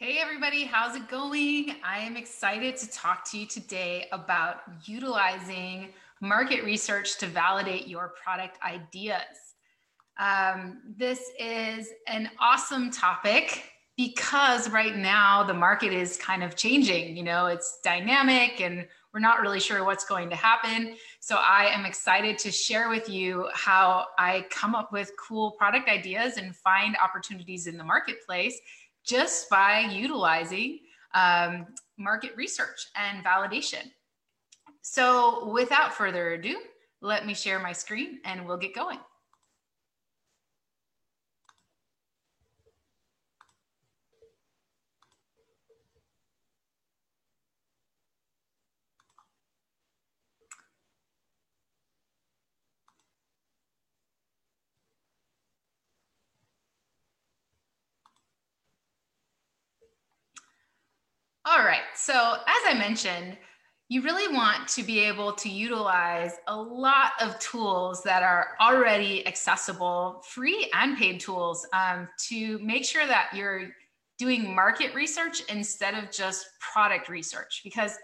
Hey, everybody, how's it going? I am excited to talk to you today about utilizing market research to validate your product ideas. Um, this is an awesome topic because right now the market is kind of changing. You know, it's dynamic and we're not really sure what's going to happen. So I am excited to share with you how I come up with cool product ideas and find opportunities in the marketplace just by utilizing um, market research and validation. So without further ado, let me share my screen and we'll get going. All right. So, as I mentioned, you really want to be able to utilize a lot of tools that are already accessible, free and paid tools, um, to make sure that you're doing market research instead of just product research. Because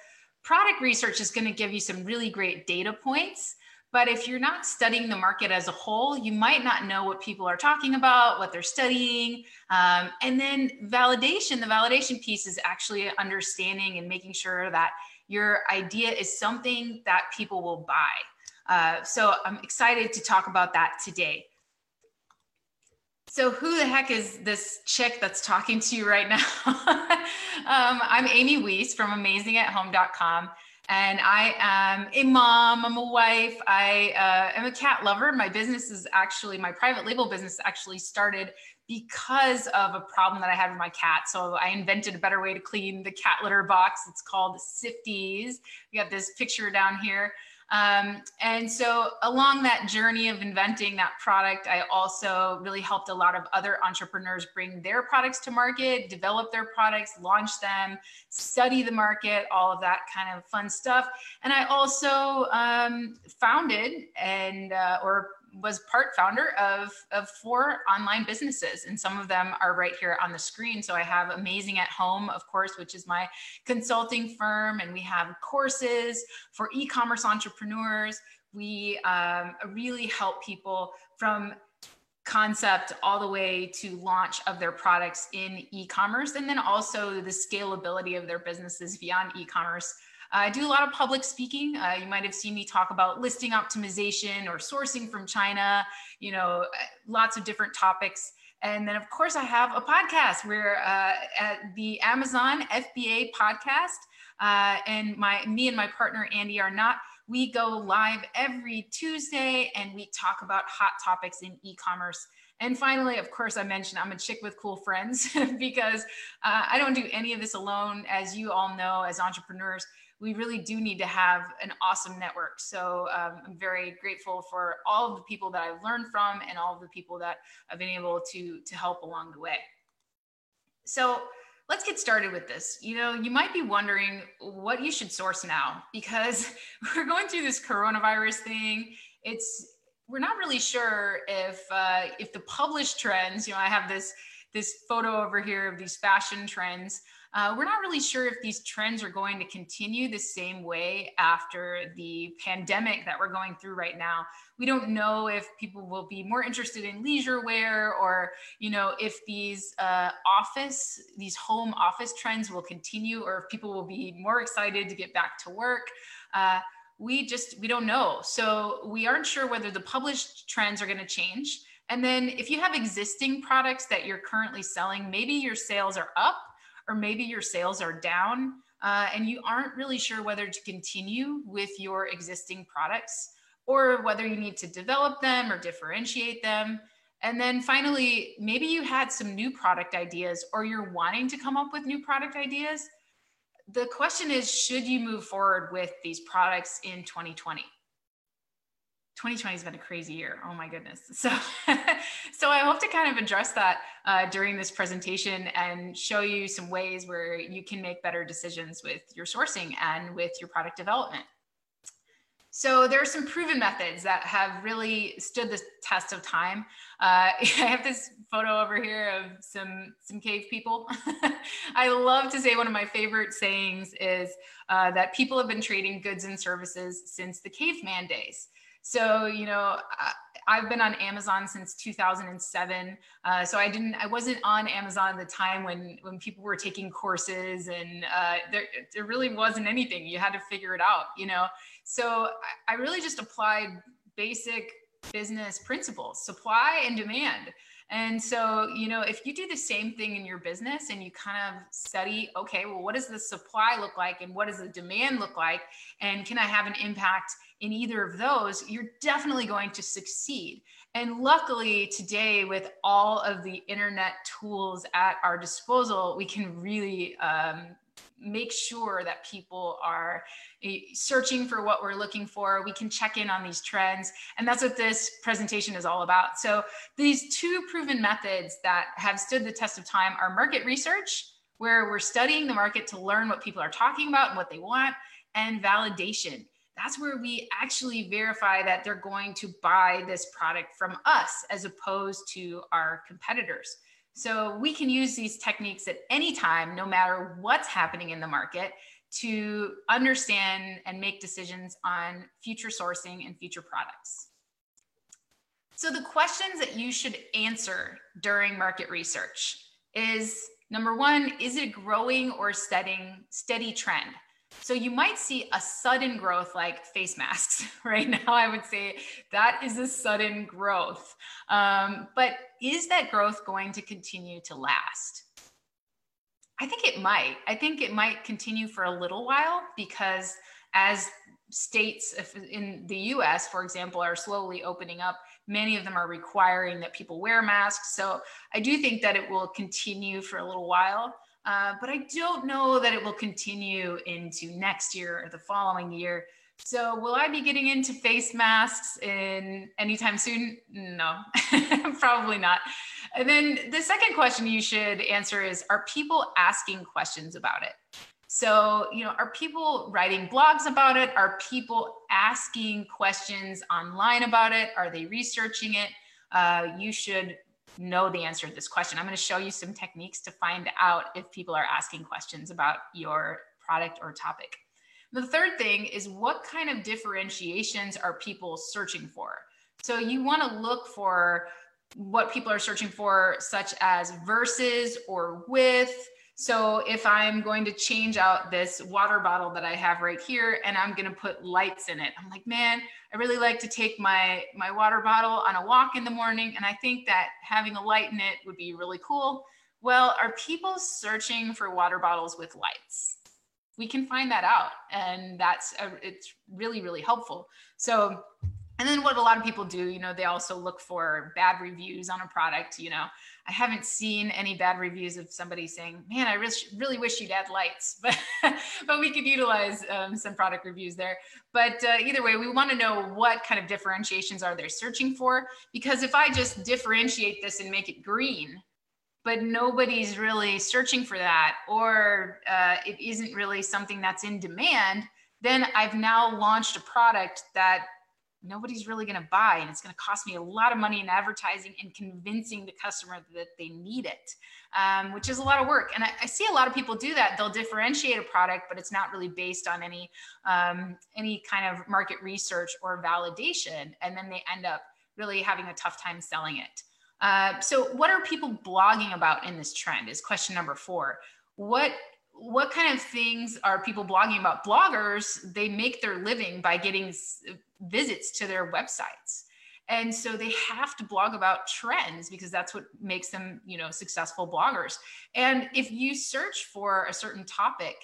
product research is going to give you some really great data points but if you're not studying the market as a whole, you might not know what people are talking about, what they're studying. Um, and then validation, the validation piece is actually understanding and making sure that your idea is something that people will buy. Uh, so I'm excited to talk about that today. So who the heck is this chick that's talking to you right now? um, I'm Amy Wees from AmazingAtHome.com and I am a mom. I'm a wife. I uh, am a cat lover. My business is actually my private label business actually started because of a problem that I had with my cat. So I invented a better way to clean the cat litter box. It's called Sifties. We got this picture down here. Um, and so along that journey of inventing that product, I also really helped a lot of other entrepreneurs bring their products to market, develop their products, launch them, study the market, all of that kind of fun stuff. And I also um, founded and uh, or was part founder of, of four online businesses, and some of them are right here on the screen. So I have Amazing at Home, of course, which is my consulting firm, and we have courses for e commerce entrepreneurs. We um, really help people from concept all the way to launch of their products in e-commerce and then also the scalability of their businesses beyond e-commerce I do a lot of public speaking. Uh, you might have seen me talk about listing optimization or sourcing from China, you know, lots of different topics. And then, of course, I have a podcast where uh, at the Amazon FBA podcast, uh, and my me and my partner Andy are not. we go live every Tuesday and we talk about hot topics in e-commerce. And finally, of course, I mentioned I'm a chick with cool friends because uh, I don't do any of this alone. As you all know, as entrepreneurs, we really do need to have an awesome network. So um, I'm very grateful for all of the people that I've learned from and all of the people that I've been able to, to help along the way. So let's get started with this. You know, you might be wondering what you should source now because we're going through this coronavirus thing. It's we're not really sure if uh, if the published trends. You know, I have this this photo over here of these fashion trends uh, we're not really sure if these trends are going to continue the same way after the pandemic that we're going through right now. We don't know if people will be more interested in leisure wear or, you know, if these uh, office, these home office trends will continue or if people will be more excited to get back to work. Uh, we just, we don't know. So we aren't sure whether the published trends are going to change. And then if you have existing products that you're currently selling, maybe your sales are up or maybe your sales are down uh, and you aren't really sure whether to continue with your existing products or whether you need to develop them or differentiate them. And then finally, maybe you had some new product ideas or you're wanting to come up with new product ideas. The question is should you move forward with these products in 2020? 2020 has been a crazy year. Oh my goodness. So, so I hope to kind of address that uh, during this presentation and show you some ways where you can make better decisions with your sourcing and with your product development. So there are some proven methods that have really stood the test of time. Uh, I have this photo over here of some some cave people. I love to say one of my favorite sayings is uh, that people have been trading goods and services since the caveman days. So you know, I've been on Amazon since 2007. Uh, so I didn't, I wasn't on Amazon at the time when when people were taking courses, and uh, there there really wasn't anything. You had to figure it out, you know. So I, I really just applied basic business principles, supply and demand. And so, you know, if you do the same thing in your business and you kind of study, okay, well, what does the supply look like and what does the demand look like? And can I have an impact in either of those? You're definitely going to succeed. And luckily, today, with all of the internet tools at our disposal, we can really um, make sure that people are eh, searching for what we're looking for. We can check in on these trends. And that's what this presentation is all about. So these two proven methods that have stood the test of time are market research, where we're studying the market to learn what people are talking about and what they want, and validation. That's where we actually verify that they're going to buy this product from us as opposed to our competitors. So we can use these techniques at any time, no matter what's happening in the market, to understand and make decisions on future sourcing and future products. So the questions that you should answer during market research is number one, is it growing or steady, steady trend? So you might see a sudden growth like face masks right now. I would say that is a sudden growth. Um, but is that growth going to continue to last? I think it might. I think it might continue for a little while because as states in the US, for example, are slowly opening up, many of them are requiring that people wear masks. So I do think that it will continue for a little while. Uh, but I don't know that it will continue into next year or the following year. So will I be getting into face masks in anytime soon? No, probably not. And then the second question you should answer is Are people asking questions about it? So, you know, are people writing blogs about it? Are people asking questions online about it? Are they researching it? Uh, you should know the answer to this question. I'm going to show you some techniques to find out if people are asking questions about your product or topic. The third thing is what kind of differentiations are people searching for? So you want to look for what people are searching for, such as versus or with, so if I'm going to change out this water bottle that I have right here and I'm going to put lights in it, I'm like, man, I really like to take my, my water bottle on a walk in the morning. And I think that having a light in it would be really cool. Well, are people searching for water bottles with lights? We can find that out. And that's, a, it's really, really helpful. So and then what a lot of people do, you know, they also look for bad reviews on a product. You know, I haven't seen any bad reviews of somebody saying, "Man, I really, wish you'd add lights," but but we could utilize um, some product reviews there. But uh, either way, we want to know what kind of differentiations are they searching for? Because if I just differentiate this and make it green, but nobody's really searching for that, or uh, it isn't really something that's in demand, then I've now launched a product that nobody's really going to buy and it's going to cost me a lot of money in advertising and convincing the customer that they need it um, which is a lot of work. And I, I, see a lot of people do that. They'll differentiate a product but it's not really based on any um, any kind of market research or validation and then they end up really having a tough time selling it. Uh, so what are people blogging about in this trend is question number four. What what kind of things are people blogging about? Bloggers they make their living by getting visits to their websites. And so they have to blog about trends because that's what makes them you know successful bloggers. And if you search for a certain topic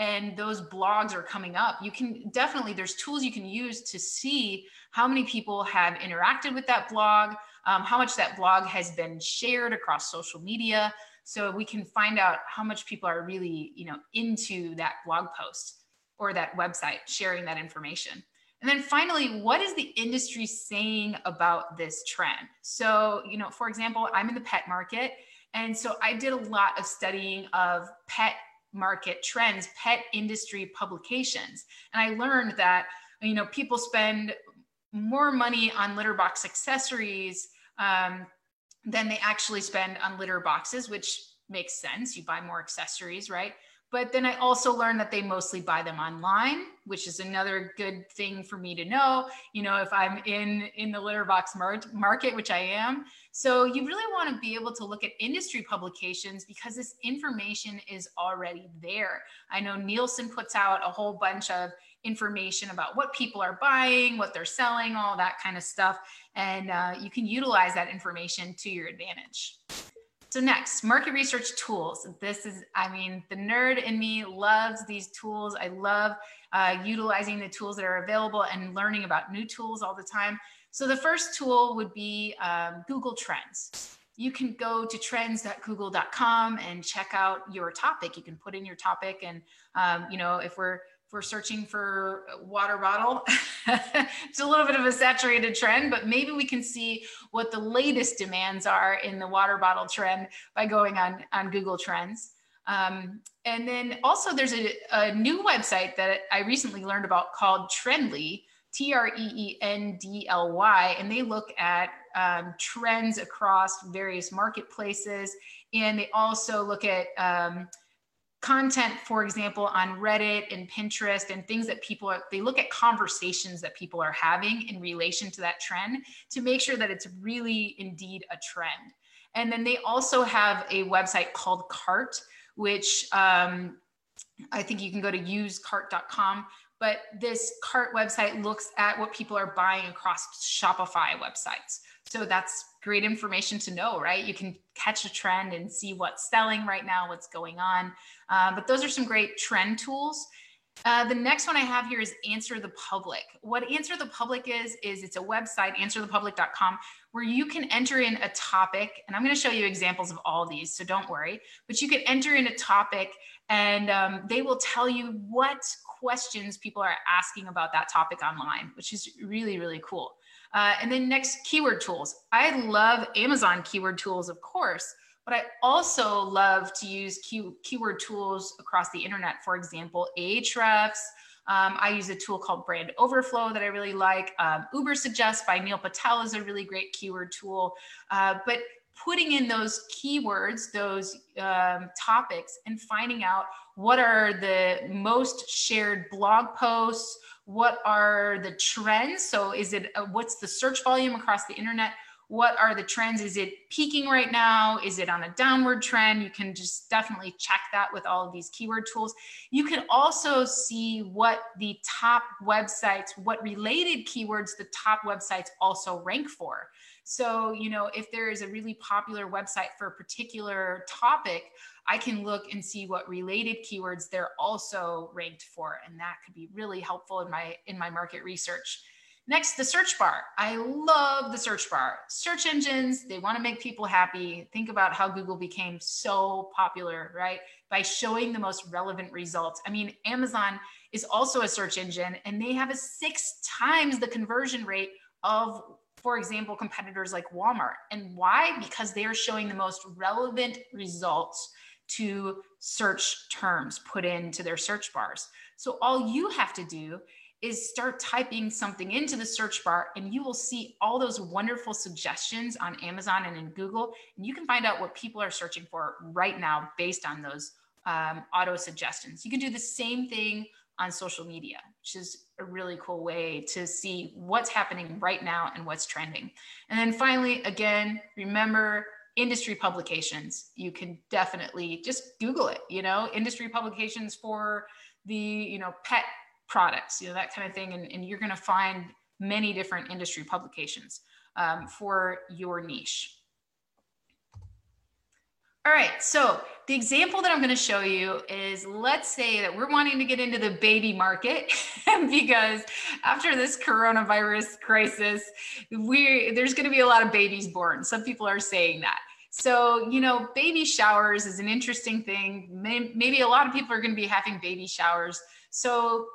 and those blogs are coming up you can definitely there's tools you can use to see how many people have interacted with that blog um, how much that blog has been shared across social media. So we can find out how much people are really you know into that blog post or that website sharing that information and then finally, what is the industry saying about this trend? So, you know, for example, I'm in the pet market. And so I did a lot of studying of pet market trends, pet industry publications. And I learned that you know, people spend more money on litter box accessories um, than they actually spend on litter boxes, which makes sense. You buy more accessories, right? But then I also learned that they mostly buy them online, which is another good thing for me to know. You know, if I'm in in the litter box mar- market, which I am. So you really want to be able to look at industry publications because this information is already there. I know Nielsen puts out a whole bunch of information about what people are buying, what they're selling, all that kind of stuff, and uh, you can utilize that information to your advantage. So next, market research tools. This is, I mean, the nerd in me loves these tools. I love uh, utilizing the tools that are available and learning about new tools all the time. So the first tool would be um, Google Trends. You can go to trends.google.com and check out your topic. You can put in your topic and, um, you know, if we're if we're searching for water bottle, it's a little bit of a saturated trend, but maybe we can see what the latest demands are in the water bottle trend by going on, on Google Trends. Um, and then also there's a, a, new website that I recently learned about called Treendly, T-R-E-E-N-D-L-Y, and they look at um, trends across various marketplaces. And they also look at um, content for example on reddit and pinterest and things that people are they look at conversations that people are having in relation to that trend to make sure that it's really indeed a trend. And then they also have a website called cart which um, i think you can go to usecart.com but this cart website looks at what people are buying across shopify websites so that's great information to know, right? You can catch a trend and see what's selling right now, what's going on. Uh, but those are some great trend tools. Uh, the next one I have here is Answer the Public. What Answer the Public is, is it's a website, answerthepublic.com, where you can enter in a topic. And I'm going to show you examples of all of these, so don't worry. But you can enter in a topic and um, they will tell you what questions people are asking about that topic online, which is really, really cool. Uh, and then next, keyword tools. I love Amazon keyword tools, of course, but I also love to use key, keyword tools across the internet. For example, Ahrefs. Um, I use a tool called Brand Overflow that I really like. Um, Ubersuggest by Neil Patel is a really great keyword tool. Uh, but putting in those keywords, those um, topics, and finding out what are the most shared blog posts, what are the trends? So is it uh, what's the search volume across the internet? What are the trends? Is it peaking right now? Is it on a downward trend? You can just definitely check that with all of these keyword tools. You can also see what the top websites what related keywords the top websites also rank for. So you know if there is a really popular website for a particular topic I can look and see what related keywords they're also ranked for. And that could be really helpful in my, in my market research. Next, the search bar. I love the search bar. Search engines, they want to make people happy. Think about how Google became so popular, right? By showing the most relevant results. I mean, Amazon is also a search engine and they have a six times the conversion rate of, for example, competitors like Walmart. And why? Because they are showing the most relevant results to search terms put into their search bars. So all you have to do is start typing something into the search bar and you will see all those wonderful suggestions on Amazon and in Google. And you can find out what people are searching for right now based on those um, auto suggestions. You can do the same thing on social media, which is a really cool way to see what's happening right now and what's trending. And then finally, again, remember industry publications you can definitely just google it you know industry publications for the you know pet products you know that kind of thing and, and you're going to find many different industry publications um, for your niche all right, so the example that I'm going to show you is let's say that we're wanting to get into the baby market because after this coronavirus crisis, we there's going to be a lot of babies born. Some people are saying that. So, you know, baby showers is an interesting thing. Maybe a lot of people are going to be having baby showers. So,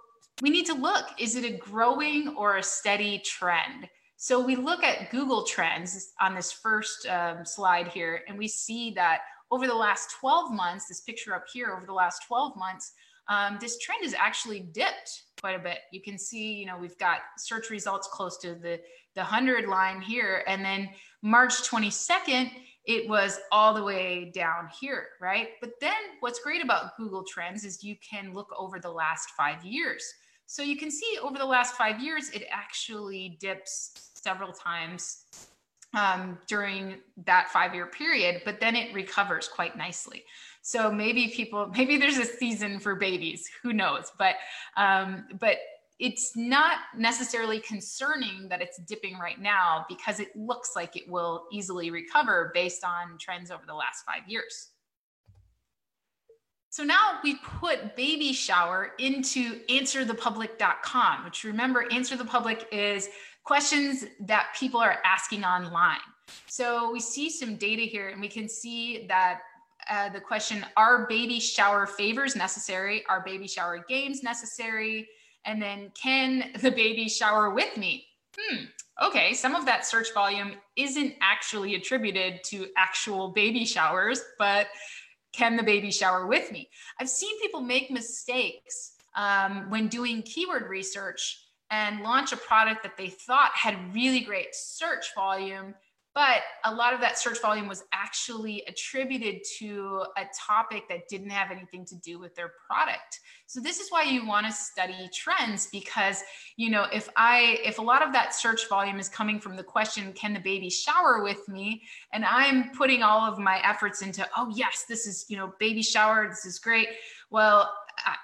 we need to look is it a growing or a steady trend? So, we look at Google Trends on this first um, slide here, and we see that over the last 12 months, this picture up here, over the last 12 months, um, this trend has actually dipped quite a bit. You can see, you know, we've got search results close to the, the 100 line here. And then March 22nd, it was all the way down here, right? But then what's great about Google Trends is you can look over the last five years. So you can see over the last five years, it actually dips several times um, during that five year period, but then it recovers quite nicely. So maybe people, maybe there's a season for babies, who knows? But um, but it's not necessarily concerning that it's dipping right now because it looks like it will easily recover based on trends over the last five years. So now we put baby shower into answerthepublic.com, which remember, answer the public is questions that people are asking online. So we see some data here and we can see that uh, the question, are baby shower favors necessary? Are baby shower games necessary? And then can the baby shower with me? Hmm, okay, some of that search volume isn't actually attributed to actual baby showers, but can the baby shower with me? I've seen people make mistakes um, when doing keyword research and launch a product that they thought had really great search volume but a lot of that search volume was actually attributed to a topic that didn't have anything to do with their product. So this is why you want to study trends because you know if i if a lot of that search volume is coming from the question can the baby shower with me? and i'm putting all of my efforts into oh yes this is you know baby shower this is great well I,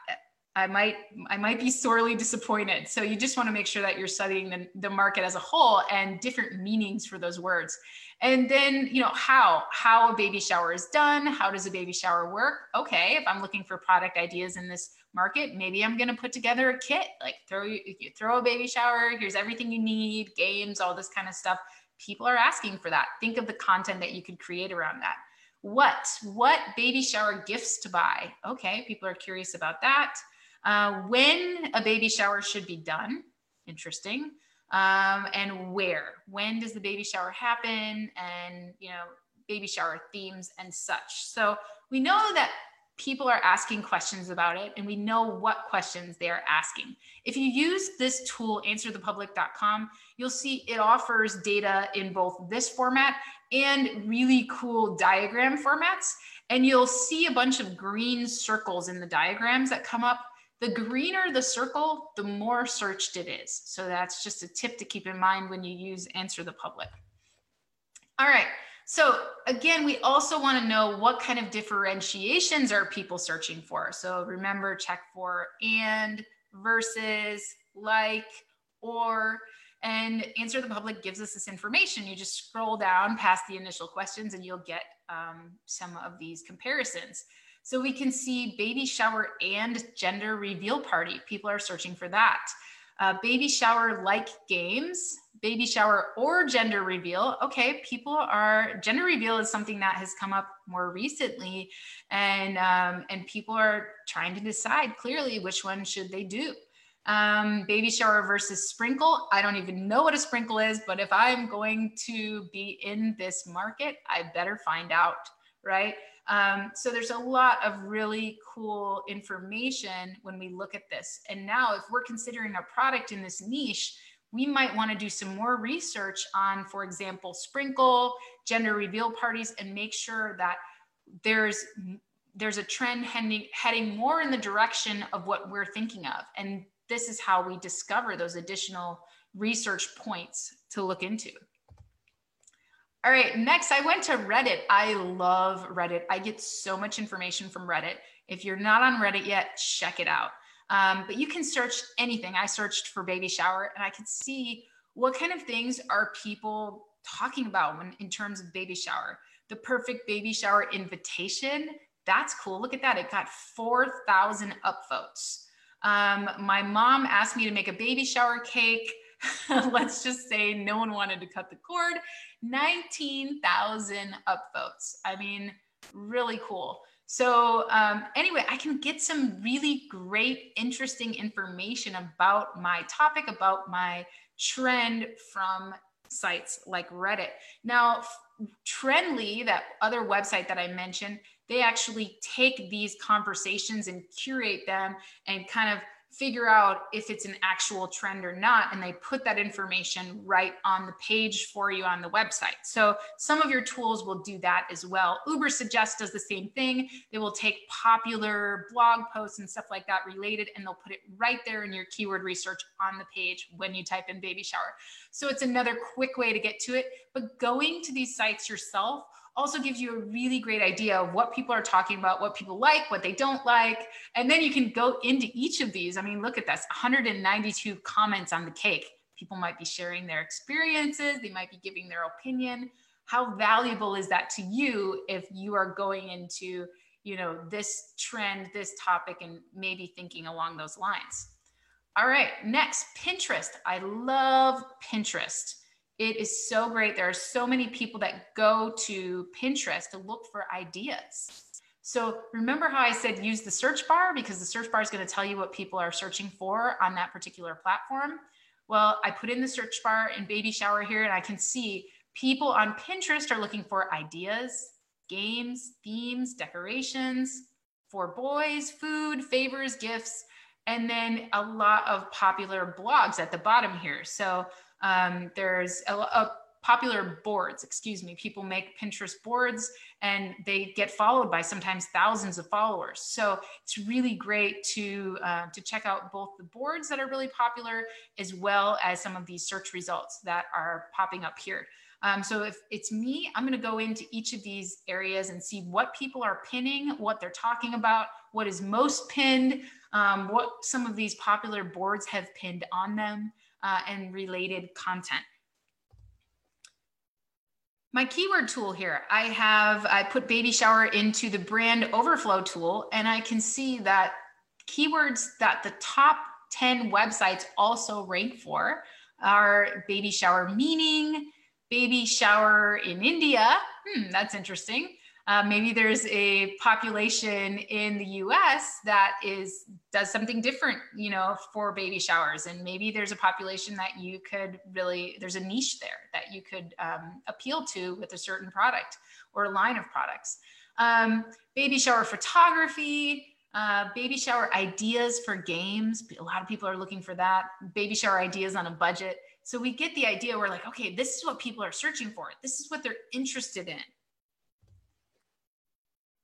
I might I might be sorely disappointed. So you just want to make sure that you're studying the, the market as a whole and different meanings for those words. And then, you know, how how a baby shower is done, how does a baby shower work? Okay, if I'm looking for product ideas in this market, maybe I'm going to put together a kit, like throw you throw a baby shower, here's everything you need, games, all this kind of stuff. People are asking for that. Think of the content that you could create around that. What what baby shower gifts to buy? Okay, people are curious about that uh, when a baby shower should be done, interesting. Um, and where, when does the baby shower happen? And, you know, baby shower themes and such. So we know that people are asking questions about it and we know what questions they are asking. If you use this tool, answerthepublic.com, you'll see it offers data in both this format and really cool diagram formats. And you'll see a bunch of green circles in the diagrams that come up the greener the circle, the more searched it is. So that's just a tip to keep in mind when you use Answer the Public. All right. So again, we also want to know what kind of differentiations are people searching for. So remember, check for and versus, like, or, and Answer the Public gives us this information. You just scroll down past the initial questions and you'll get um, some of these comparisons. So we can see baby shower and gender reveal party. People are searching for that. Uh, baby shower like games, baby shower or gender reveal. Okay, people are gender reveal is something that has come up more recently, and um, and people are trying to decide clearly which one should they do. Um, baby shower versus sprinkle. I don't even know what a sprinkle is, but if I'm going to be in this market, I better find out, right? Um, so there's a lot of really cool information when we look at this. And now if we're considering a product in this niche, we might want to do some more research on, for example, sprinkle, gender reveal parties, and make sure that there's there's a trend heading, heading more in the direction of what we're thinking of. And this is how we discover those additional research points to look into. All right, next I went to Reddit. I love Reddit. I get so much information from Reddit. If you're not on Reddit yet, check it out. Um, but you can search anything. I searched for baby shower and I could see what kind of things are people talking about when in terms of baby shower. The perfect baby shower invitation. That's cool. Look at that. It got 4,000 upvotes. Um, my mom asked me to make a baby shower cake. let's just say no one wanted to cut the cord. 19,000 upvotes. I mean, really cool. So, um, anyway, I can get some really great, interesting information about my topic, about my trend from sites like Reddit. Now, Treendly, that other website that I mentioned, they actually take these conversations and curate them and kind of figure out if it's an actual trend or not. And they put that information right on the page for you on the website. So some of your tools will do that as well. Ubersuggest does the same thing. They will take popular blog posts and stuff like that related, and they'll put it right there in your keyword research on the page when you type in baby shower. So it's another quick way to get to it. But going to these sites yourself also gives you a really great idea of what people are talking about, what people like, what they don't like. And then you can go into each of these. I mean, look at this 192 comments on the cake. People might be sharing their experiences, they might be giving their opinion. How valuable is that to you if you are going into, you know, this trend, this topic, and maybe thinking along those lines? All right, next, Pinterest. I love Pinterest. It is so great. There are so many people that go to Pinterest to look for ideas. So remember how I said use the search bar because the search bar is going to tell you what people are searching for on that particular platform. Well, I put in the search bar in baby shower here and I can see people on Pinterest are looking for ideas, games, themes, decorations for boys, food, favors, gifts, and then a lot of popular blogs at the bottom here. So um, there's a, a popular boards, excuse me. People make Pinterest boards and they get followed by sometimes thousands of followers. So it's really great to uh, to check out both the boards that are really popular as well as some of these search results that are popping up here. Um, so if it's me, I'm going to go into each of these areas and see what people are pinning, what they're talking about, what is most pinned, um, what some of these popular boards have pinned on them uh, and related content. My keyword tool here, I have, I put baby shower into the brand overflow tool and I can see that keywords that the top 10 websites also rank for are baby shower meaning, baby shower in India. Hmm, that's interesting. Uh, maybe there's a population in the US that is does something different, you know, for baby showers. And maybe there's a population that you could really, there's a niche there that you could um, appeal to with a certain product or a line of products. Um, baby shower photography, uh, baby shower ideas for games. A lot of people are looking for that. Baby shower ideas on a budget. So we get the idea. We're like, okay, this is what people are searching for. This is what they're interested in.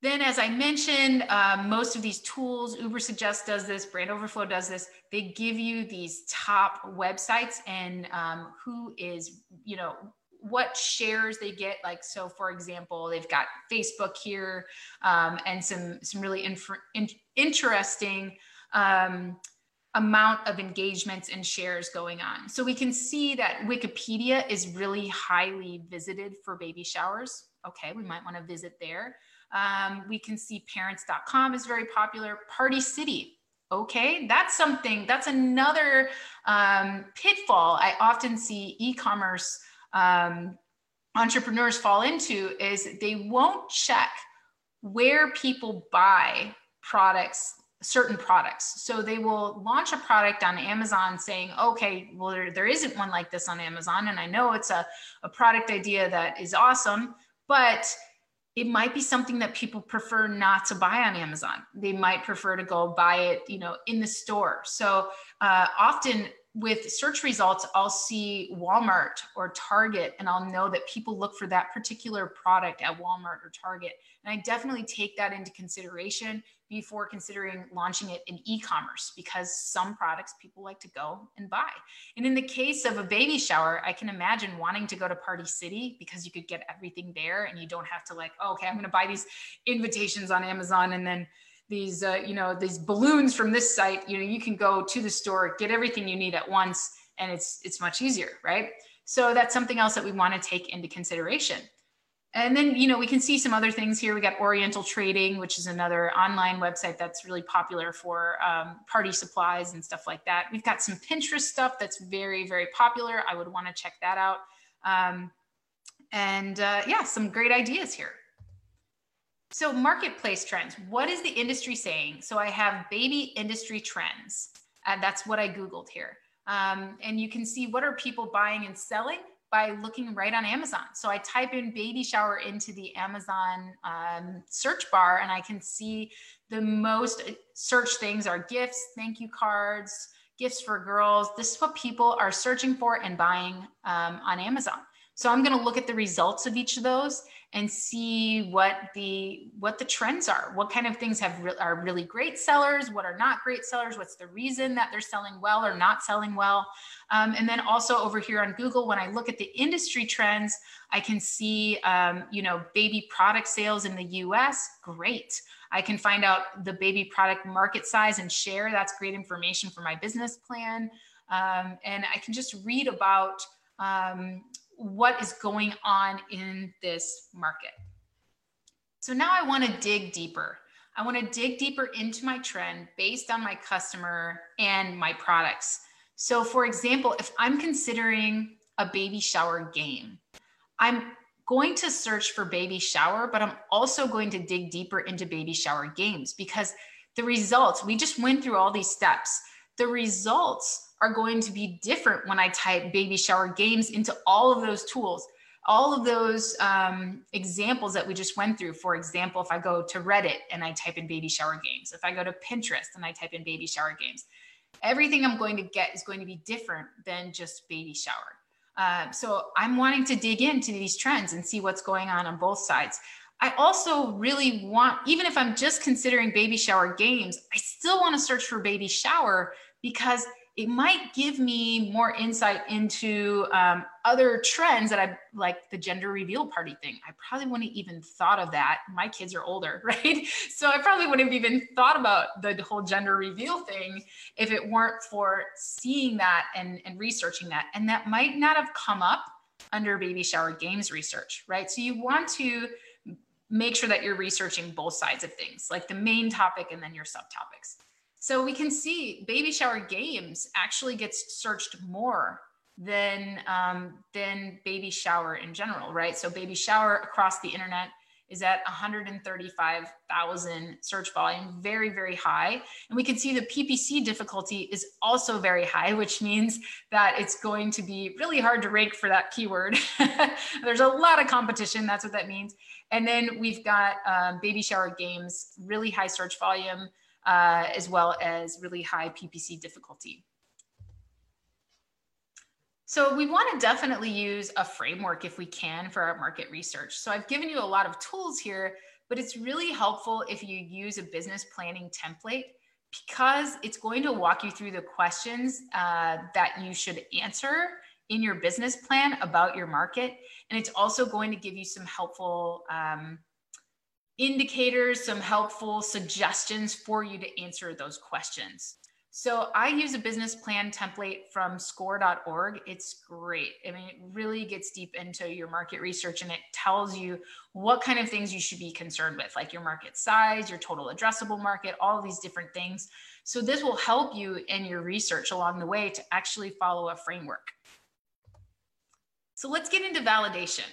Then, as I mentioned, um, most of these tools, Uber Ubersuggest does this, Brand Overflow does this. They give you these top websites and um, who is, you know, what shares they get. Like, so for example, they've got Facebook here um, and some some really inf- in- interesting um, amount of engagements and shares going on. So we can see that Wikipedia is really highly visited for baby showers. Okay, we might want to visit there. Um, we can see parents.com is very popular. Party City. Okay, that's something, that's another um, pitfall I often see e commerce um, entrepreneurs fall into is they won't check where people buy products certain products. So they will launch a product on Amazon saying, okay, well, there, there isn't one like this on Amazon. And I know it's a, a product idea that is awesome, but it might be something that people prefer not to buy on Amazon. They might prefer to go buy it, you know, in the store. So uh, often with search results, I'll see Walmart or Target, and I'll know that people look for that particular product at Walmart or Target. And I definitely take that into consideration before considering launching it in e-commerce because some products people like to go and buy. And in the case of a baby shower, I can imagine wanting to go to Party City because you could get everything there and you don't have to like, oh, okay, I'm going to buy these invitations on Amazon and then these uh, you know these balloons from this site. You know you can go to the store get everything you need at once and it's it's much easier right? So that's something else that we want to take into consideration and then, you know, we can see some other things here. We got Oriental Trading, which is another online website that's really popular for um, party supplies and stuff like that. We've got some Pinterest stuff that's very, very popular. I would want to check that out. Um, and uh, yeah, some great ideas here. So, marketplace trends. What is the industry saying? So, I have baby industry trends. Uh, that's what I Googled here. Um, and you can see what are people buying and selling by looking right on Amazon. So I type in baby shower into the Amazon um, search bar and I can see the most search things are gifts, thank you cards, gifts for girls. This is what people are searching for and buying um, on Amazon. So I'm going to look at the results of each of those and see what the what the trends are. What kind of things have re- are really great sellers? What are not great sellers? What's the reason that they're selling well or not selling well? Um, and then also over here on Google, when I look at the industry trends, I can see um, you know baby product sales in the U.S. Great. I can find out the baby product market size and share. That's great information for my business plan. Um, and I can just read about um, what is going on in this market. So now I want to dig deeper. I want to dig deeper into my trend based on my customer and my products. So, for example, if I'm considering a baby shower game, I'm going to search for baby shower, but I'm also going to dig deeper into baby shower games because the results, we just went through all these steps. The results are going to be different when I type baby shower games into all of those tools. All of those um, examples that we just went through. For example, if I go to Reddit and I type in baby shower games, if I go to Pinterest and I type in baby shower games, everything I'm going to get is going to be different than just baby shower. Uh, so I'm wanting to dig into these trends and see what's going on on both sides. I also really want, even if I'm just considering baby shower games, I still want to search for baby shower because it might give me more insight into um, other trends that I like the gender reveal party thing. I probably wouldn't even thought of that. My kids are older, right? So I probably wouldn't have even thought about the whole gender reveal thing if it weren't for seeing that and, and researching that. And that might not have come up under baby shower games research, right? So you want to make sure that you're researching both sides of things, like the main topic and then your subtopics. So we can see baby shower games actually gets searched more than um, than baby shower in general, right? So baby shower across the internet is at 135,000 search volume, very, very high. And we can see the PPC difficulty is also very high, which means that it's going to be really hard to rank for that keyword. There's a lot of competition, that's what that means. And then we've got um, baby shower games, really high search volume, uh, as well as really high PPC difficulty. So we want to definitely use a framework if we can for our market research. So I've given you a lot of tools here, but it's really helpful if you use a business planning template because it's going to walk you through the questions uh, that you should answer in your business plan about your market. And it's also going to give you some helpful um, indicators, some helpful suggestions for you to answer those questions. So I use a business plan template from score.org. It's great. I mean, it really gets deep into your market research and it tells you what kind of things you should be concerned with, like your market size, your total addressable market, all these different things. So this will help you in your research along the way to actually follow a framework. So let's get into validation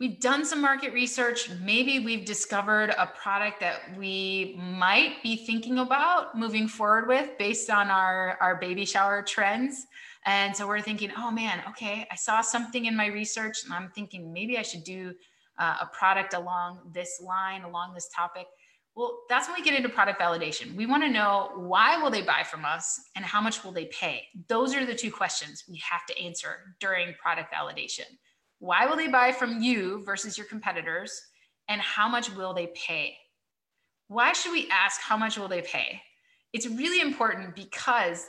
we've done some market research. Maybe we've discovered a product that we might be thinking about moving forward with based on our, our baby shower trends. And so we're thinking, oh man, okay, I saw something in my research and I'm thinking maybe I should do uh, a product along this line, along this topic. Well, that's when we get into product validation. We want to know why will they buy from us and how much will they pay? Those are the two questions we have to answer during product validation. Why will they buy from you versus your competitors? And how much will they pay? Why should we ask how much will they pay? It's really important because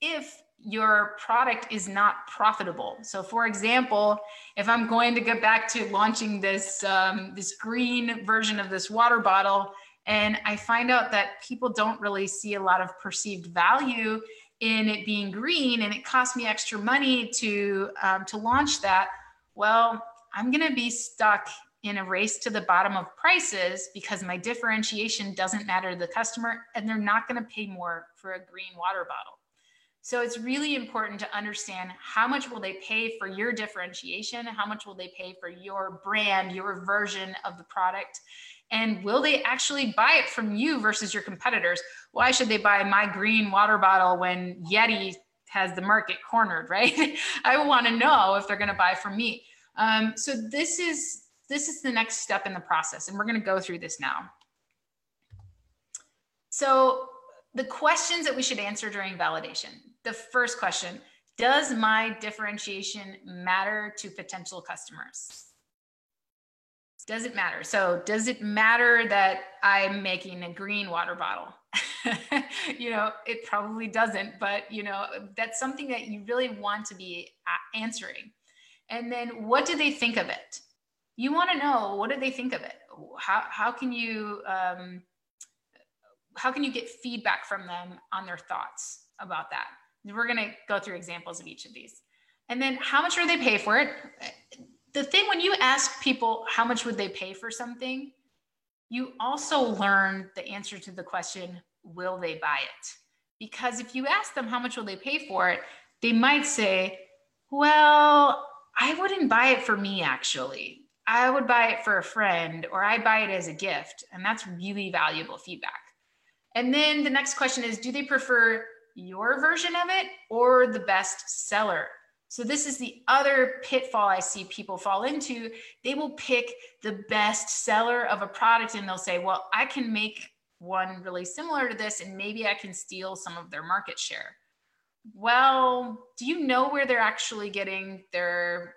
if your product is not profitable. So, for example, if I'm going to get back to launching this um, this green version of this water bottle, and I find out that people don't really see a lot of perceived value in it being green, and it costs me extra money to um, to launch that, well, I'm going to be stuck in a race to the bottom of prices because my differentiation doesn't matter to the customer and they're not going to pay more for a green water bottle. So it's really important to understand how much will they pay for your differentiation, how much will they pay for your brand, your version of the product, and will they actually buy it from you versus your competitors? Why should they buy my green water bottle when Yeti has the market cornered, right? I want to know if they're going to buy from me. Um, so this is this is the next step in the process, and we're going to go through this now. So the questions that we should answer during validation. The first question, does my differentiation matter to potential customers? Does it matter? So does it matter that I'm making a green water bottle? you know, it probably doesn't, but you know, that's something that you really want to be answering. And then what do they think of it? You want to know what do they think of it? How, how can you um, how can you get feedback from them on their thoughts about that? We're going to go through examples of each of these. And then how much would they pay for it? The thing when you ask people how much would they pay for something, you also learn the answer to the question, will they buy it? Because if you ask them how much will they pay for it, they might say, well, I wouldn't buy it for me actually. I would buy it for a friend or I buy it as a gift. And that's really valuable feedback. And then the next question is do they prefer your version of it or the best seller? So, this is the other pitfall I see people fall into. They will pick the best seller of a product and they'll say, Well, I can make one really similar to this and maybe I can steal some of their market share. Well, do you know where they're actually getting their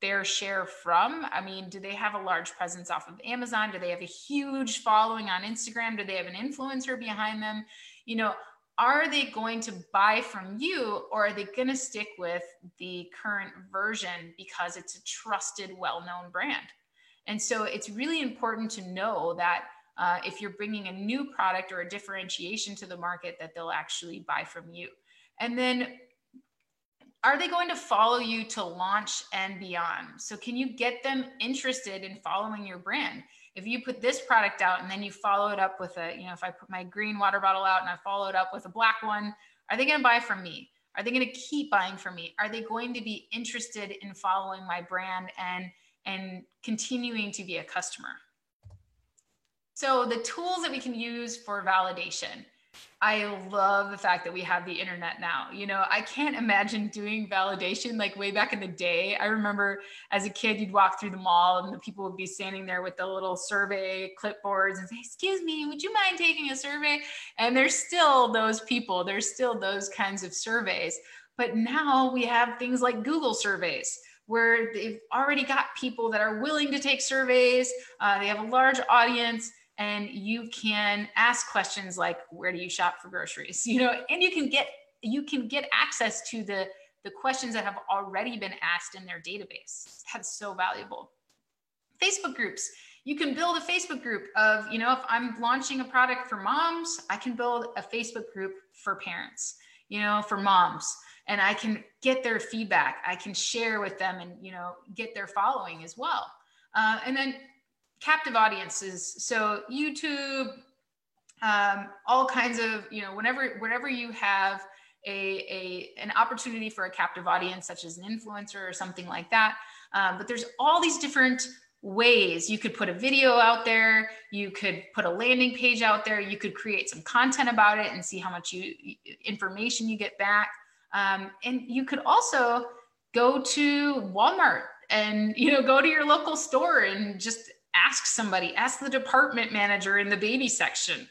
their share from? I mean, do they have a large presence off of Amazon? Do they have a huge following on Instagram? Do they have an influencer behind them? You know, are they going to buy from you or are they going to stick with the current version because it's a trusted, well known brand? And so it's really important to know that uh, if you're bringing a new product or a differentiation to the market, that they'll actually buy from you. And then are they going to follow you to launch and beyond? So, can you get them interested in following your brand? If you put this product out and then you follow it up with a, you know, if I put my green water bottle out and I follow it up with a black one, are they going to buy from me? Are they going to keep buying from me? Are they going to be interested in following my brand and and continuing to be a customer? So the tools that we can use for validation I love the fact that we have the internet now. You know, I can't imagine doing validation like way back in the day. I remember as a kid, you'd walk through the mall and the people would be standing there with the little survey clipboards and say, Excuse me, would you mind taking a survey? And there's still those people, there's still those kinds of surveys. But now we have things like Google surveys where they've already got people that are willing to take surveys, uh, they have a large audience and you can ask questions like where do you shop for groceries? You know and you can get you can get access to the the questions that have already been asked in their database. That's so valuable. Facebook groups. You can build a facebook group of you know if i'm launching a product for moms i can build a facebook group for parents you know for moms. And i can get their feedback. I can share with them and you know get their following as well. Uh, and then captive audiences. So YouTube, um, all kinds of, you know, whenever, whenever you have a, a, an opportunity for a captive audience, such as an influencer or something like that. Um, but there's all these different ways you could put a video out there you could put a landing page out there you could create some content about it and see how much you information you get back um, and you could also go to walmart and you know go to your local store and just ask somebody, ask the department manager in the baby section,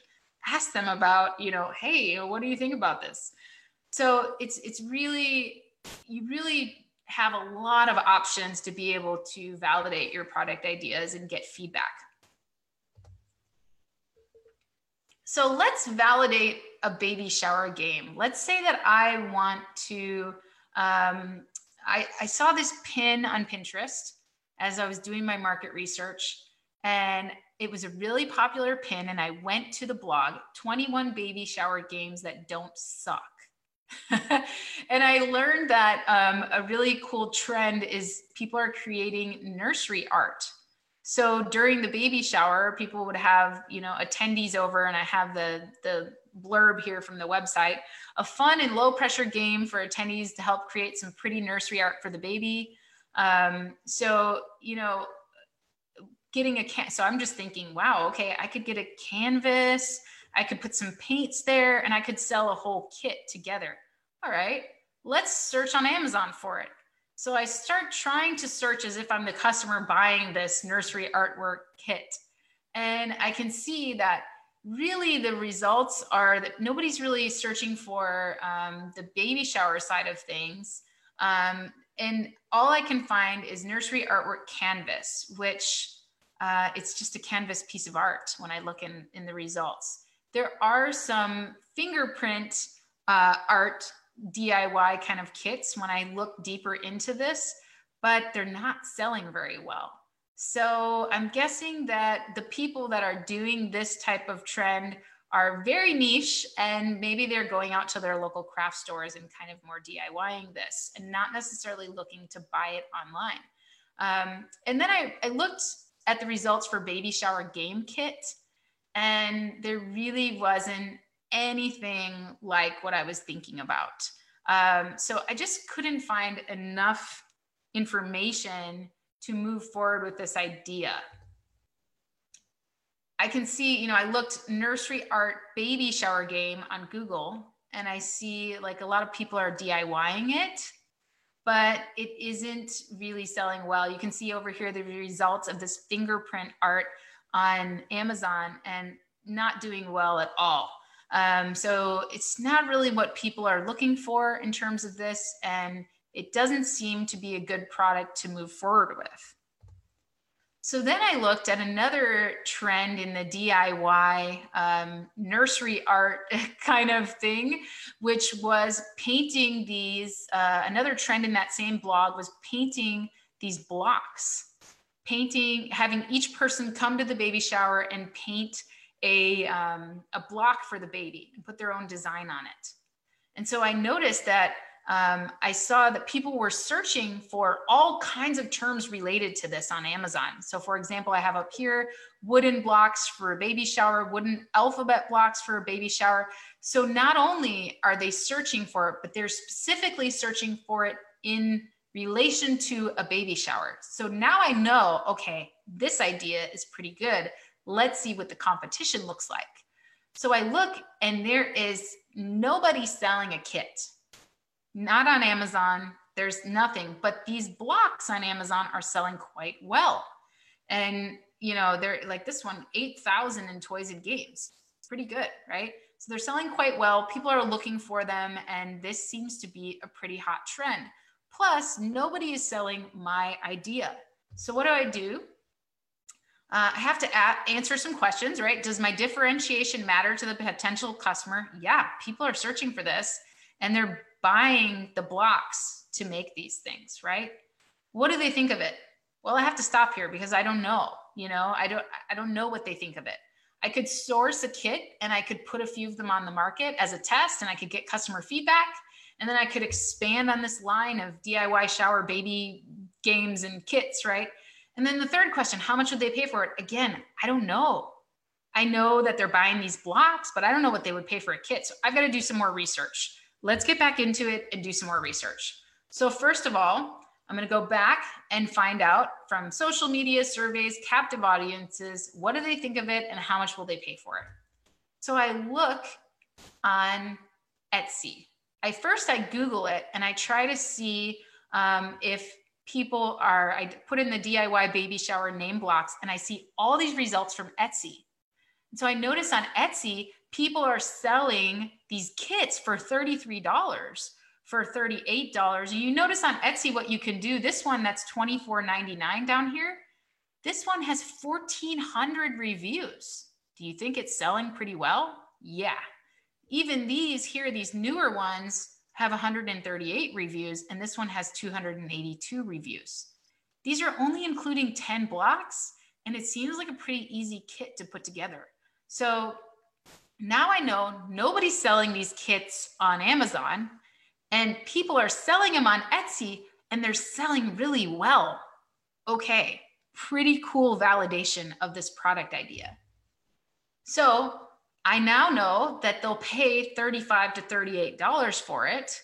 ask them about, you know, hey, what do you think about this? So it's it's really you really have a lot of options to be able to validate your product ideas and get feedback. So let's validate a baby shower game. Let's say that I want to, um, I, I saw this pin on Pinterest as I was doing my market research and it was a really popular pin and i went to the blog 21 baby shower games that don't suck. And i learned that um, a really cool trend is people are creating nursery art. So during the baby shower people would have you know attendees over and i have the the blurb here from the website a fun and low pressure game for attendees to help create some pretty nursery art for the baby. Um, so you know getting a can so i'm just thinking wow okay i could get a canvas i could put some paints there and i could sell a whole kit together all right, let's search on Amazon for it. So I start trying to search as if I'm the customer buying this nursery artwork kit. And I can see that really the results are that nobody's really searching for um, the baby shower side of things. Um, and all I can find is nursery artwork canvas, which uh, it's just a canvas piece of art when I look in, in the results. There are some fingerprint uh, art DIY kind of kits when I look deeper into this, but they're not selling very well. So I'm guessing that the people that are doing this type of trend are very niche and maybe they're going out to their local craft stores and kind of more DIYing this and not necessarily looking to buy it online. Um, and then I, I looked at the results for baby shower game kit and there really wasn't anything like what I was thinking about. Um, so I just couldn't find enough information to move forward with this idea. I can see, you know, I looked nursery art baby shower game on Google and I see like a lot of people are DIYing it, but it isn't really selling well. You can see over here the results of this fingerprint art on Amazon and not doing well at all. Um, so it's not really what people are looking for in terms of this. And it doesn't seem to be a good product to move forward with. So then I looked at another trend in the DIY um, nursery art kind of thing, which was painting these. Uh, another trend in that same blog was painting these blocks, painting, having each person come to the baby shower and paint a, um, a block for the baby and put their own design on it. And so I noticed that um, I saw that people were searching for all kinds of terms related to this on Amazon. So, for example, I have up here wooden blocks for a baby shower, wooden alphabet blocks for a baby shower. So, not only are they searching for it, but they're specifically searching for it in relation to a baby shower. So now I know, okay, this idea is pretty good. Let's see what the competition looks like. So I look and there is nobody selling a kit not on Amazon. There's nothing, but these blocks on Amazon are selling quite well. And, you know, they're like this one, 8,000 in toys and games. Pretty good, right? So they're selling quite well. People are looking for them. And this seems to be a pretty hot trend. Plus, nobody is selling my idea. So what do I do? Uh, I have to answer some questions, right? Does my differentiation matter to the potential customer? Yeah, people are searching for this and they're buying the blocks to make these things, right? What do they think of it? Well, I have to stop here because I don't know. You know, I don't I don't know what they think of it. I could source a kit and I could put a few of them on the market as a test and I could get customer feedback and then I could expand on this line of DIY shower baby games and kits, right? And then the third question, how much would they pay for it? Again, I don't know. I know that they're buying these blocks, but I don't know what they would pay for a kit. So I've got to do some more research let's get back into it and do some more research. So, first of all, I'm going to go back and find out from social media surveys, captive audiences, what do they think of it and how much will they pay for it? So I look on Etsy. I first I Google it and I try to see um, if people are. I put in the DIY baby shower name blocks and I see all these results from Etsy. And so I notice on Etsy people are selling these kits for $33 for $38 And you notice on etsy what you can do. This one that's $24.99 down here this one has 1400 reviews. Do you think it's selling pretty well? Yeah. Even these here these newer ones have 138 reviews and this one has 282 reviews. These are only including 10 blocks and it seems like a pretty easy kit to put together. So now I know nobody's selling these kits on Amazon and people are selling them on Etsy and they're selling really well. Okay, pretty cool validation of this product idea. So I now know that they'll pay 35 to $38 for it,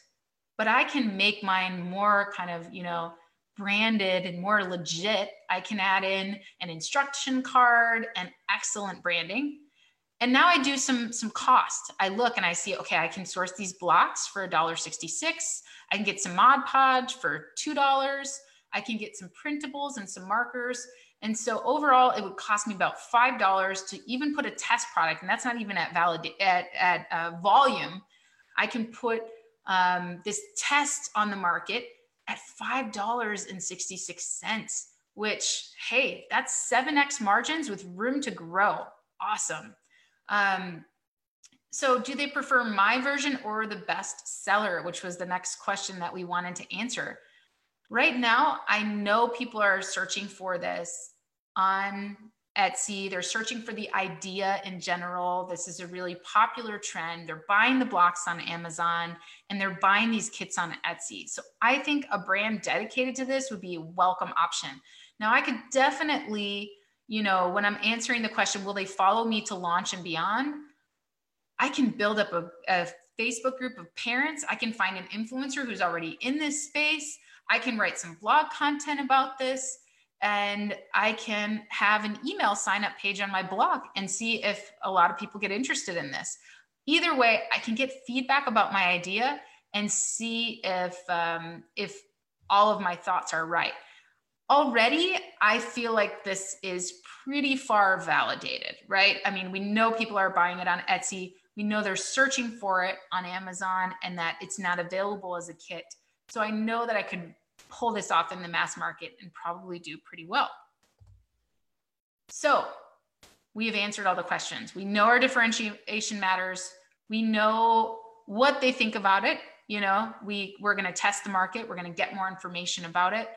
but I can make mine more kind of, you know, branded and more legit. I can add in an instruction card and excellent branding And now I do some some cost. I look and I see, okay, I can source these blocks for $1.66. I can get some Mod Podge for $2. I can get some printables and some markers. And so overall, it would cost me about five dollars to even put a test product, and that's not even at valid at, at uh, volume. I can put um, this test on the market at five dollars and sixty six cents. Which, hey, that's seven x margins with room to grow. Awesome. Um, so, do they prefer my version or the best seller, which was the next question that we wanted to answer? Right now, I know people are searching for this on Etsy. They're searching for the idea in general. This is a really popular trend. They're buying the blocks on Amazon and they're buying these kits on Etsy. So I think a brand dedicated to this would be a welcome option. Now, I could definitely, you know, when I'm answering the question, will they follow me to launch and beyond? I can build up a, a Facebook group of parents. I can find an influencer who's already in this space. I can write some blog content about this and I can have an email sign up page on my blog and see if a lot of people get interested in this. Either way, I can get feedback about my idea and see if um, if all of my thoughts are right. Already, I feel like this is pretty far validated, right? I mean, we know people are buying it on Etsy. We know they're searching for it on Amazon and that it's not available as a kit. So I know that I could pull this off in the mass market and probably do pretty well. So we have answered all the questions. We know our differentiation matters. We know what they think about it. You know, we, we're going to test the market. We're going to get more information about it.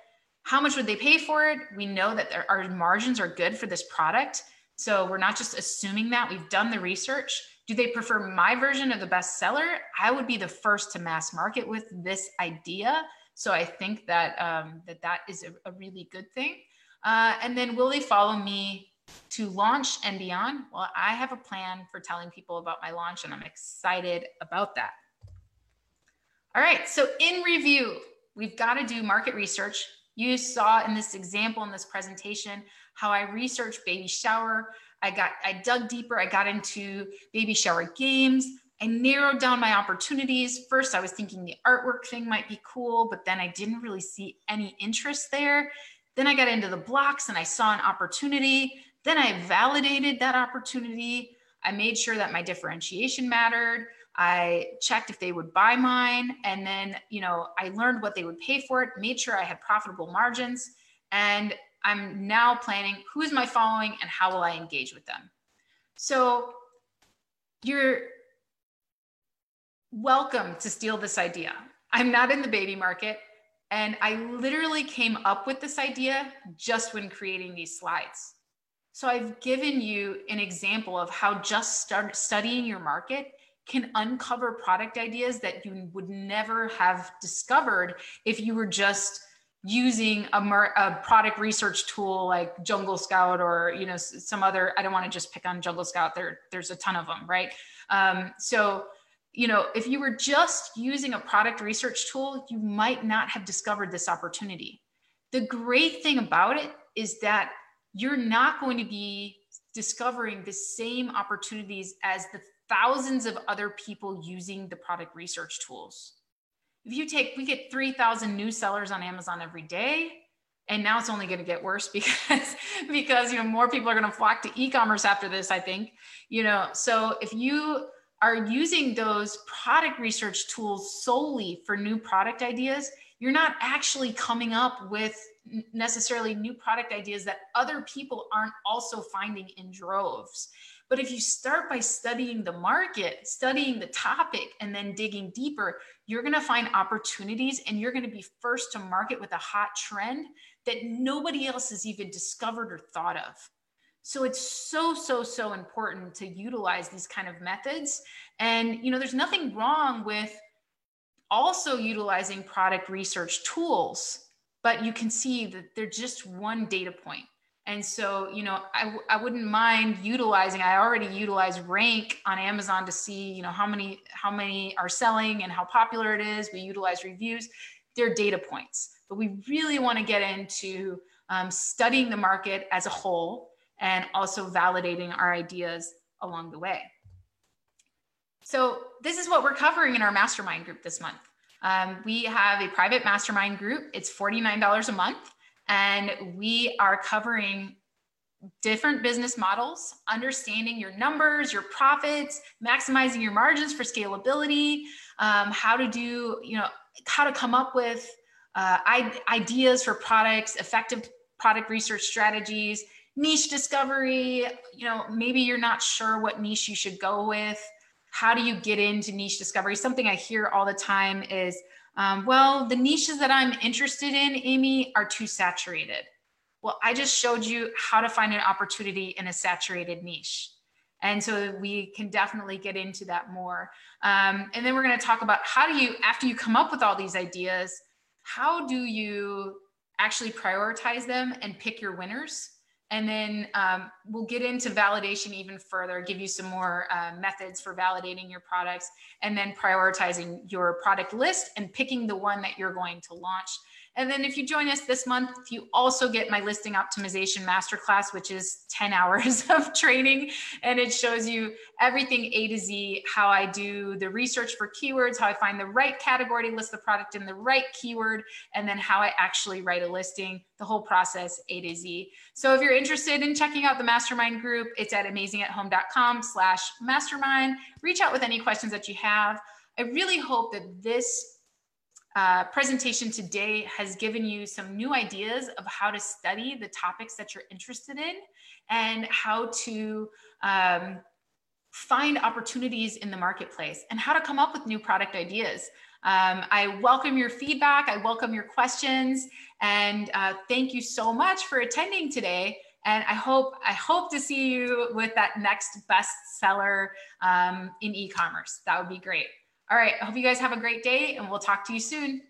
How much would they pay for it? We know that there, our margins are good for this product. So we're not just assuming that. We've done the research. Do they prefer my version of the bestseller? I would be the first to mass market with this idea so I think that um, that that is a, a really good thing. Uh, and then will they follow me to launch and beyond? Well, I have a plan for telling people about my launch, and I'm excited about that. All right. So in review, we've got to do market research. You saw in this example in this presentation how I researched baby shower. I got I dug deeper. I got into baby shower games. I narrowed down my opportunities. First, I was thinking the artwork thing might be cool, but then I didn't really see any interest there. Then I got into the blocks and I saw an opportunity. Then I validated that opportunity. I made sure that my differentiation mattered. I checked if they would buy mine. And then, you know, I learned what they would pay for it, made sure I had profitable margins. And I'm now planning who is my following and how will I engage with them. So you're welcome to steal this idea. I'm not in the baby market. And I literally came up with this idea just when creating these slides. So I've given you an example of how just start studying your market can uncover product ideas that you would never have discovered if you were just using a, mar- a, product research tool like Jungle Scout or you know some other. I don't want to just pick on Jungle Scout. There, there's a ton of them, right? Um, so you know, if you were just using a product research tool, you might not have discovered this opportunity. The great thing about it is that you're not going to be discovering the same opportunities as the thousands of other people using the product research tools. If you take, we get 3,000 new sellers on Amazon every day. And now it's only going to get worse because, because, you know, more people are going to flock to e-commerce after this, I think, you know, so if you are using those product research tools solely for new product ideas, you're not actually coming up with necessarily new product ideas that other people aren't also finding in droves. But if you start by studying the market, studying the topic, and then digging deeper, you're going to find opportunities and you're going to be first to market with a hot trend that nobody else has even discovered or thought of. So it's so, so, so important to utilize these kind of methods. And, you know, there's nothing wrong with also utilizing product research tools, but you can see that they're just one data point. And so, you know, I, I wouldn't mind utilizing, I already utilize rank on Amazon to see, you know, how many, how many are selling and how popular it is. We utilize reviews. They're data points, but we really want to get into um, studying the market as a whole and also validating our ideas along the way. So this is what we're covering in our mastermind group this month. Um, we have a private mastermind group. It's $49 a month. And we are covering different business models, understanding your numbers, your profits, maximizing your margins for scalability, um, how to do, you know, how to come up with uh, ideas for products, effective product research strategies, niche discovery. You know, maybe you're not sure what niche you should go with how do you get into niche discovery? Something I hear all the time is, um, well, the niches that I'm interested in, Amy, are too saturated. Well, I just showed you how to find an opportunity in a saturated niche. And so we can definitely get into that more. Um, and then we're going to talk about how do you, after you come up with all these ideas, how do you actually prioritize them and pick your winners? And then um, we'll get into validation even further, give you some more uh, methods for validating your products, and then prioritizing your product list and picking the one that you're going to launch. And then if you join us this month, you also get my listing optimization masterclass, which is 10 hours of training. And it shows you everything A to Z, how I do the research for keywords, how I find the right category list the product in the right keyword, and then how I actually write a listing, the whole process A to Z. So if you're interested in checking out the mastermind group, it's at amazingathome.com slash mastermind. Reach out with any questions that you have. I really hope that this uh, presentation today has given you some new ideas of how to study the topics that you're interested in and how to um, find opportunities in the marketplace and how to come up with new product ideas. Um, I welcome your feedback. I welcome your questions. And uh, thank you so much for attending today. And I hope I hope to see you with that next bestseller um, in e-commerce. That would be great. All right. I hope you guys have a great day and we'll talk to you soon.